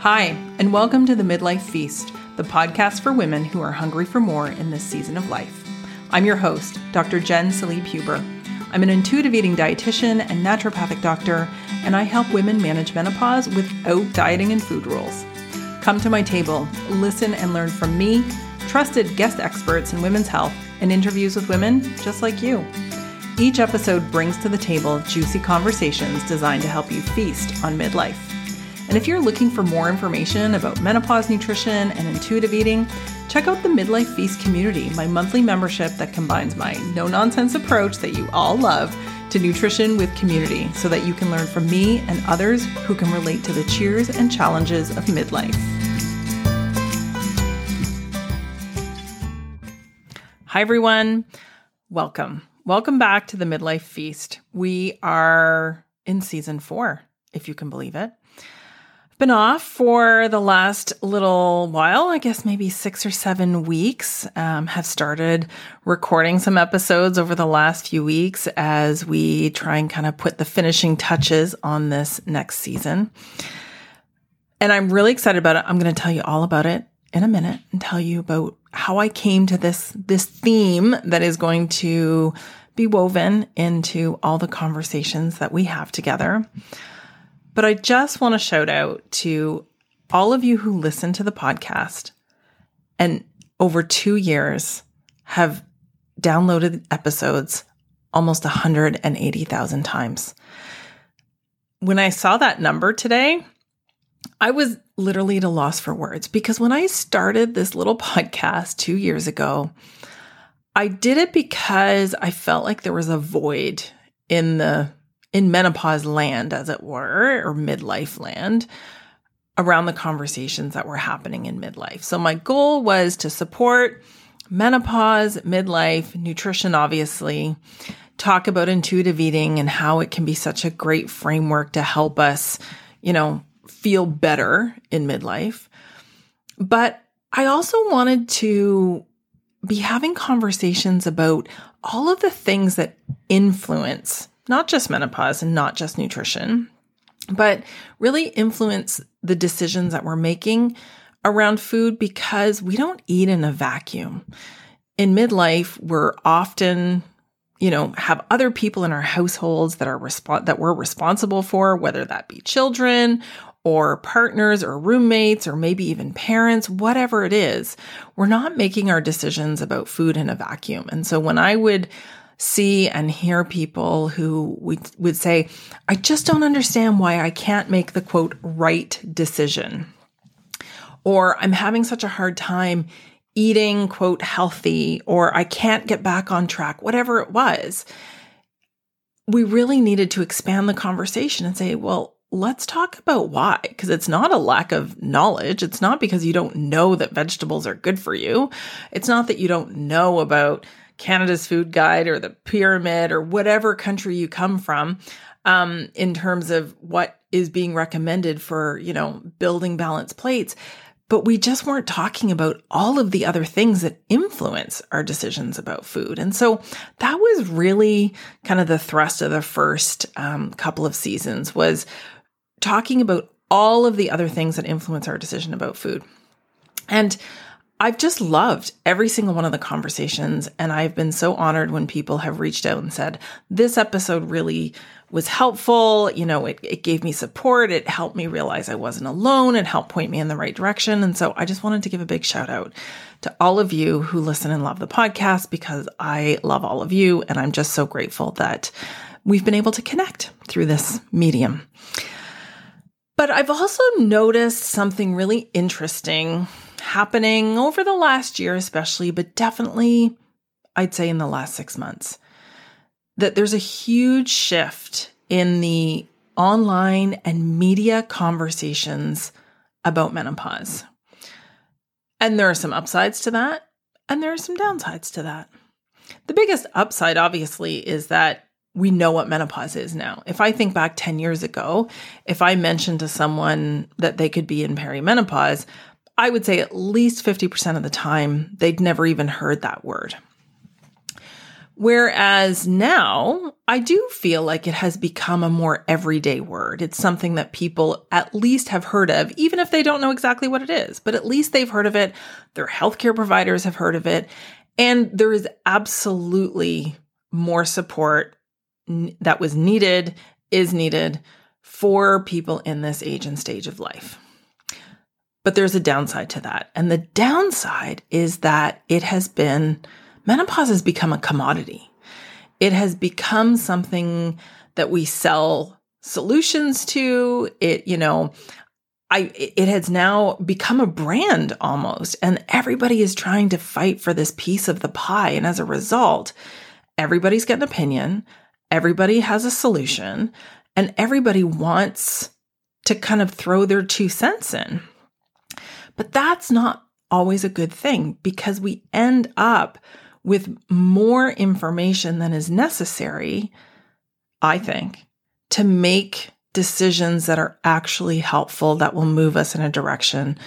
Hi, and welcome to the Midlife Feast, the podcast for women who are hungry for more in this season of life. I'm your host, Dr. Jen Salib Huber. I'm an intuitive eating dietitian and naturopathic doctor, and I help women manage menopause without dieting and food rules. Come to my table, listen and learn from me, trusted guest experts in women's health, and interviews with women just like you. Each episode brings to the table juicy conversations designed to help you feast on midlife. And if you're looking for more information about menopause nutrition and intuitive eating, check out the Midlife Feast community, my monthly membership that combines my no nonsense approach that you all love to nutrition with community so that you can learn from me and others who can relate to the cheers and challenges of midlife. Hi, everyone. Welcome. Welcome back to the Midlife Feast. We are in season four, if you can believe it been off for the last little while, I guess maybe six or seven weeks. Um, have started recording some episodes over the last few weeks as we try and kind of put the finishing touches on this next season. And I'm really excited about it. I'm going to tell you all about it in a minute and tell you about how I came to this this theme that is going to be woven into all the conversations that we have together. But I just want to shout out to all of you who listen to the podcast and over two years have downloaded episodes almost 180,000 times. When I saw that number today, I was literally at a loss for words because when I started this little podcast two years ago, I did it because I felt like there was a void in the in menopause land, as it were, or midlife land around the conversations that were happening in midlife. So my goal was to support menopause, midlife, nutrition, obviously, talk about intuitive eating and how it can be such a great framework to help us, you know, feel better in midlife. But I also wanted to be having conversations about all of the things that influence not just menopause and not just nutrition, but really influence the decisions that we're making around food because we don't eat in a vacuum. In midlife, we're often you know have other people in our households that are respon- that we're responsible for whether that be children or partners or roommates or maybe even parents whatever it is we're not making our decisions about food in a vacuum and so when i would see and hear people who would, would say, I just don't understand why I can't make the quote right decision. Or I'm having such a hard time eating quote healthy, or I can't get back on track, whatever it was. We really needed to expand the conversation and say, well, let's talk about why. Because it's not a lack of knowledge. It's not because you don't know that vegetables are good for you. It's not that you don't know about Canada's Food Guide or the Pyramid or whatever country you come from um, in terms of what is being recommended for, you know, building balanced plates. But we just weren't talking about all of the other things that influence our decisions about food. And so that was really kind of the thrust of the first um, couple of seasons was talking about all of the other things that influence our decision about food. And I've just loved every single one of the conversations. And I've been so honored when people have reached out and said, this episode really was helpful. You know, it, it gave me support. It helped me realize I wasn't alone. It helped point me in the right direction. And so I just wanted to give a big shout out to all of you who listen and love the podcast because I love all of you. And I'm just so grateful that we've been able to connect through this medium. But I've also noticed something really interesting happening over the last year, especially, but definitely, I'd say in the last six months, that there's a huge shift in the online and media conversations about menopause. And there are some upsides to that, and there are some downsides to that. The biggest upside, obviously, is that we know what menopause is now. If I think back 10 years ago, if I mentioned to someone that they could be in perimenopause, I would say at least 50% of the time, they'd never even heard that word. Whereas now I do feel like it has become a more everyday word. It's something that people at least have heard of, even if they don't know exactly what it is, but at least they've heard of it. Their healthcare providers have heard of it. And there is absolutely more support that was needed, is needed for people in this age and stage of life. But there's a downside to that. And the downside is that it has been menopause has become a commodity. It has become something that we sell solutions to. It, you know, I it has now become a brand almost and everybody is trying to fight for this piece of the pie and as a result everybody's got an opinion, everybody has a solution and everybody wants to kind of throw their two cents in. But that's not always a good thing because we end up with more information than is necessary, I think, to make decisions that are actually helpful that will move us in a direction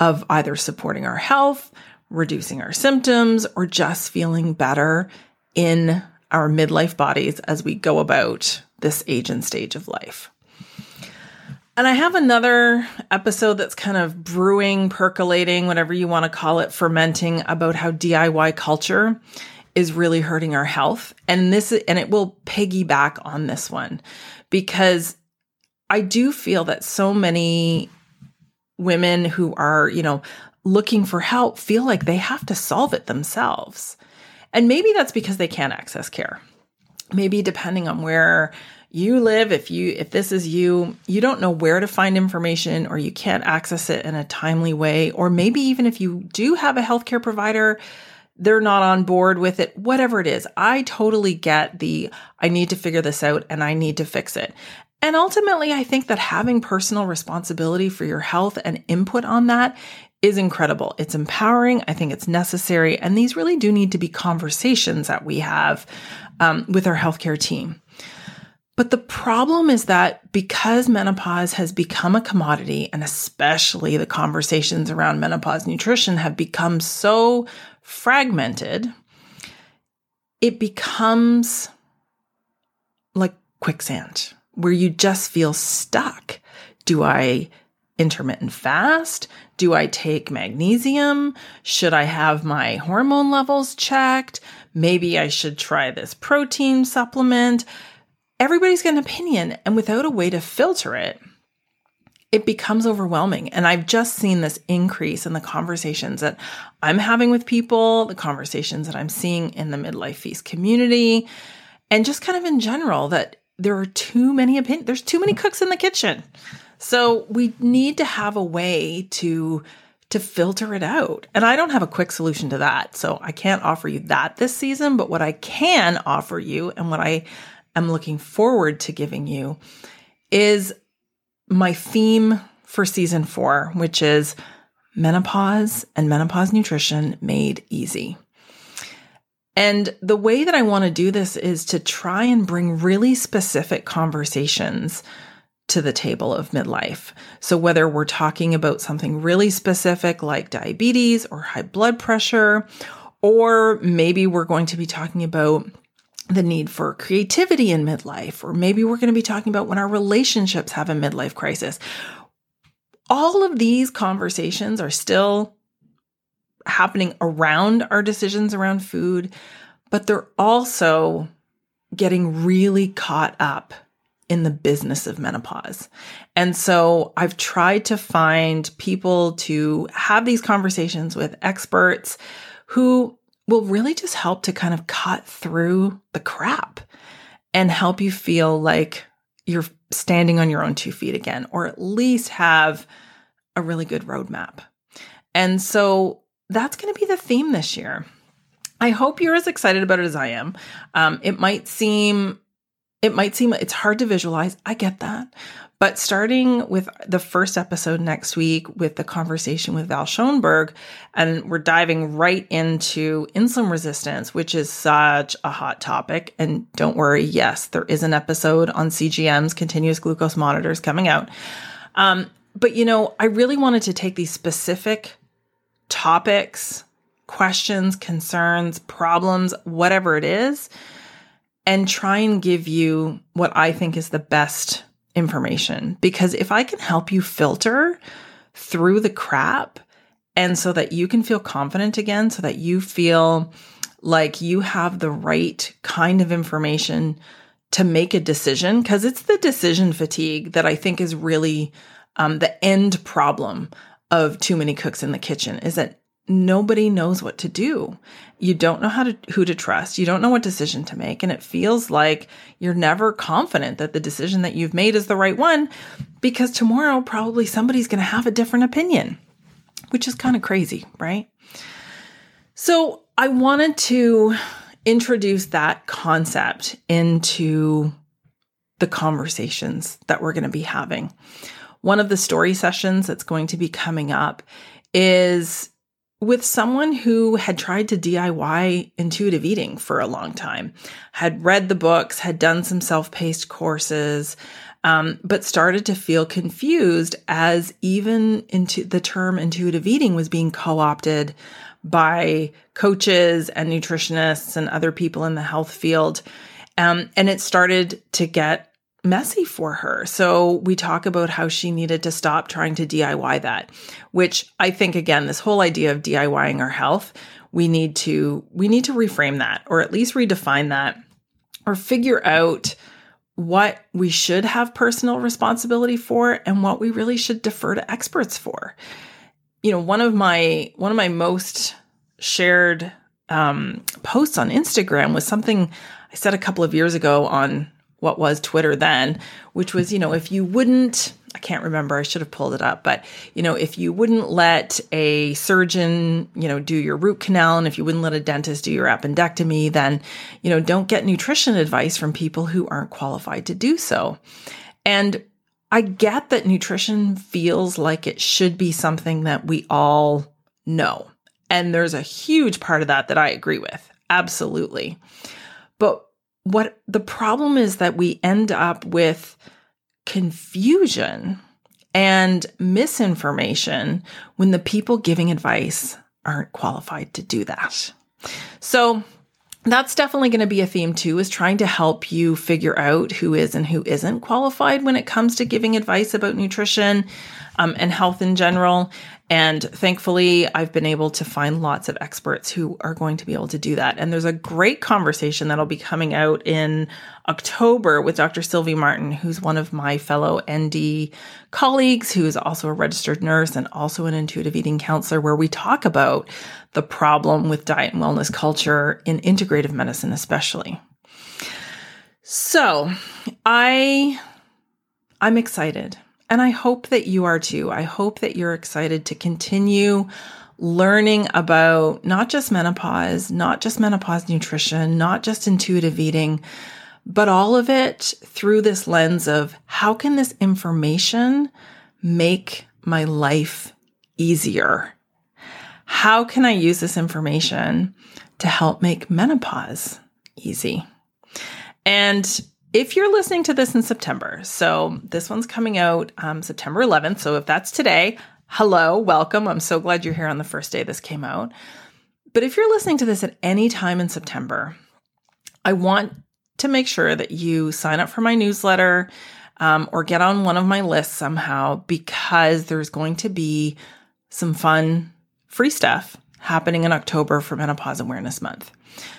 of either supporting our health, reducing our symptoms, or just feeling better in our midlife bodies as we go about this age and stage of life. And I have another episode that's kind of brewing, percolating, whatever you want to call it, fermenting about how DIY culture is really hurting our health. And this and it will piggyback on this one because I do feel that so many women who are, you know, looking for help feel like they have to solve it themselves. And maybe that's because they can't access care. Maybe depending on where you live if you if this is you you don't know where to find information or you can't access it in a timely way or maybe even if you do have a healthcare provider they're not on board with it whatever it is i totally get the i need to figure this out and i need to fix it and ultimately i think that having personal responsibility for your health and input on that is incredible. It's empowering. I think it's necessary. And these really do need to be conversations that we have um, with our healthcare team. But the problem is that because menopause has become a commodity, and especially the conversations around menopause nutrition have become so fragmented, it becomes like quicksand where you just feel stuck. Do I intermittent fast? Do I take magnesium? Should I have my hormone levels checked? Maybe I should try this protein supplement everybody's got an opinion. And without a way to filter it, it becomes overwhelming. And I've just seen this increase in the conversations that I'm having with people, the conversations that I'm seeing in the midlife feast community, and just kind of in general that there are too many opinions, there's too many cooks in the kitchen. So we need to have a way to to filter it out. And I don't have a quick solution to that. So I can't offer you that this season, but what I can offer you and what I am looking forward to giving you is my theme for season four, which is menopause and menopause nutrition made easy. And the way that I want to do this is to try and bring really specific conversations to the table of midlife. So, whether we're talking about something really specific like diabetes or high blood pressure, or maybe we're going to be talking about the need for creativity in midlife, or maybe we're going to be talking about when our relationships have a midlife crisis. All of these conversations are still happening around our decisions around food, but they're also getting really caught up in the business of menopause. And so I've tried to find people to have these conversations with experts who will really just help to kind of cut through the crap and help you feel like you're standing on your own two feet again, or at least have a really good roadmap. And so that's going to be the theme this year. I hope you're as excited about it as I am. Um, it might seem, it might seem it's hard to visualize. I get that, but starting with the first episode next week with the conversation with Val Schonberg, and we're diving right into insulin resistance, which is such a hot topic. And don't worry, yes, there is an episode on CGMs, continuous glucose monitors, coming out. Um, but you know, I really wanted to take these specific topics, questions, concerns, problems, whatever it is, and try and give you what I think is the best information. Because if I can help you filter through the crap and so that you can feel confident again, so that you feel like you have the right kind of information to make a decision, because it's the decision fatigue that I think is really um, the end problem of too many cooks in the kitchen is that nobody knows what to do. You don't know how to who to trust. You don't know what decision to make and it feels like you're never confident that the decision that you've made is the right one because tomorrow probably somebody's going to have a different opinion, which is kind of crazy, right? So, I wanted to introduce that concept into the conversations that we're going to be having. One of the story sessions that's going to be coming up is with someone who had tried to DIY intuitive eating for a long time, had read the books, had done some self paced courses, um, but started to feel confused as even into the term intuitive eating was being co opted by coaches and nutritionists and other people in the health field. Um, and it started to get messy for her. So we talk about how she needed to stop trying to DIY that, which I think again this whole idea of DIYing our health, we need to we need to reframe that or at least redefine that or figure out what we should have personal responsibility for and what we really should defer to experts for. You know, one of my one of my most shared um, posts on Instagram was something I said a couple of years ago on what was Twitter then, which was, you know, if you wouldn't, I can't remember, I should have pulled it up, but, you know, if you wouldn't let a surgeon, you know, do your root canal and if you wouldn't let a dentist do your appendectomy, then, you know, don't get nutrition advice from people who aren't qualified to do so. And I get that nutrition feels like it should be something that we all know. And there's a huge part of that that I agree with. Absolutely. But what the problem is that we end up with confusion and misinformation when the people giving advice aren't qualified to do that. So that's definitely going to be a theme too is trying to help you figure out who is and who isn't qualified when it comes to giving advice about nutrition um, and health in general and thankfully, I've been able to find lots of experts who are going to be able to do that. And there's a great conversation that'll be coming out in October with Dr. Sylvie Martin, who's one of my fellow ND colleagues, who is also a registered nurse and also an intuitive eating counselor, where we talk about the problem with diet and wellness culture in integrative medicine, especially. So I I'm excited. And I hope that you are too. I hope that you're excited to continue learning about not just menopause, not just menopause nutrition, not just intuitive eating, but all of it through this lens of how can this information make my life easier? How can I use this information to help make menopause easy? And if you're listening to this in September, so this one's coming out um, September 11th. So if that's today, hello, welcome. I'm so glad you're here on the first day this came out. But if you're listening to this at any time in September, I want to make sure that you sign up for my newsletter um, or get on one of my lists somehow because there's going to be some fun free stuff happening in October for Menopause Awareness Month.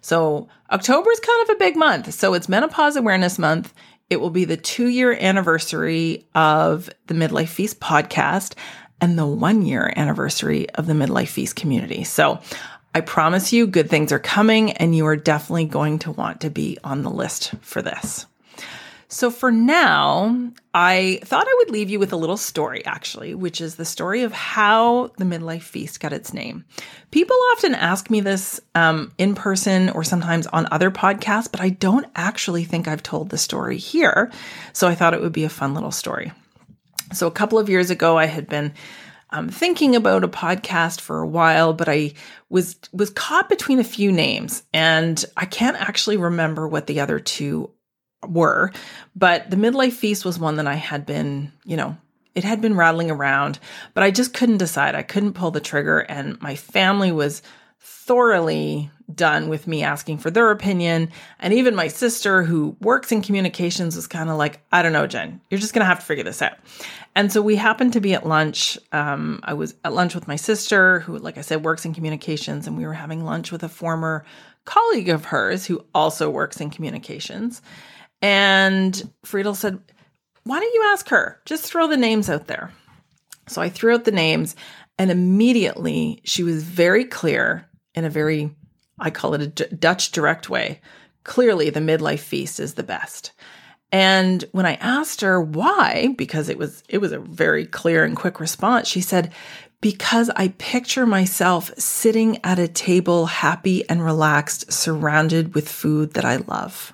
So October is kind of a big month. So it's Menopause Awareness Month. It will be the two year anniversary of the Midlife Feast podcast and the one year anniversary of the Midlife Feast community. So I promise you, good things are coming, and you are definitely going to want to be on the list for this. So for now, I thought I would leave you with a little story, actually, which is the story of how the Midlife Feast got its name. People often ask me this um, in person or sometimes on other podcasts, but I don't actually think I've told the story here. So I thought it would be a fun little story. So a couple of years ago, I had been um, thinking about a podcast for a while, but I was was caught between a few names, and I can't actually remember what the other two were. But the midlife feast was one that I had been, you know, it had been rattling around, but I just couldn't decide. I couldn't pull the trigger. And my family was thoroughly done with me asking for their opinion. And even my sister, who works in communications, was kind of like, I don't know, Jen, you're just going to have to figure this out. And so we happened to be at lunch. Um, I was at lunch with my sister, who, like I said, works in communications, and we were having lunch with a former colleague of hers who also works in communications. And Friedel said, Why don't you ask her? Just throw the names out there. So I threw out the names, and immediately she was very clear in a very I call it a D- Dutch direct way. Clearly, the midlife feast is the best. And when I asked her why, because it was it was a very clear and quick response, she said, "Because I picture myself sitting at a table, happy and relaxed, surrounded with food that I love."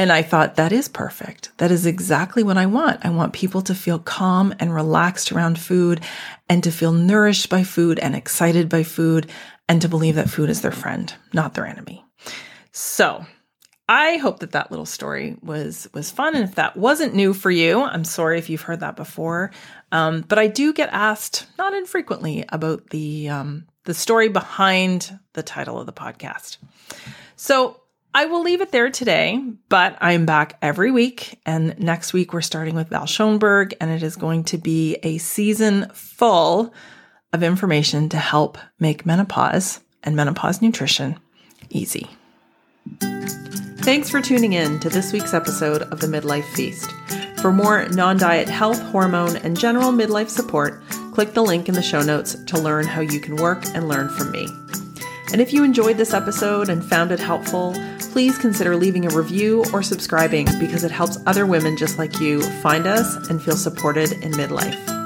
And I thought that is perfect. That is exactly what I want. I want people to feel calm and relaxed around food and to feel nourished by food and excited by food and to believe that food is their friend, not their enemy. So, I hope that that little story was was fun, and if that wasn't new for you, I'm sorry if you've heard that before. Um, but I do get asked not infrequently about the um, the story behind the title of the podcast. So I will leave it there today, but I'm back every week. And next week, we're starting with Val Schonberg, and it is going to be a season full of information to help make menopause and menopause nutrition easy. Thanks for tuning in to this week's episode of the Midlife Feast. For more non diet health, hormone, and general midlife support, click the link in the show notes to learn how you can work and learn from me. And if you enjoyed this episode and found it helpful, please consider leaving a review or subscribing because it helps other women just like you find us and feel supported in midlife.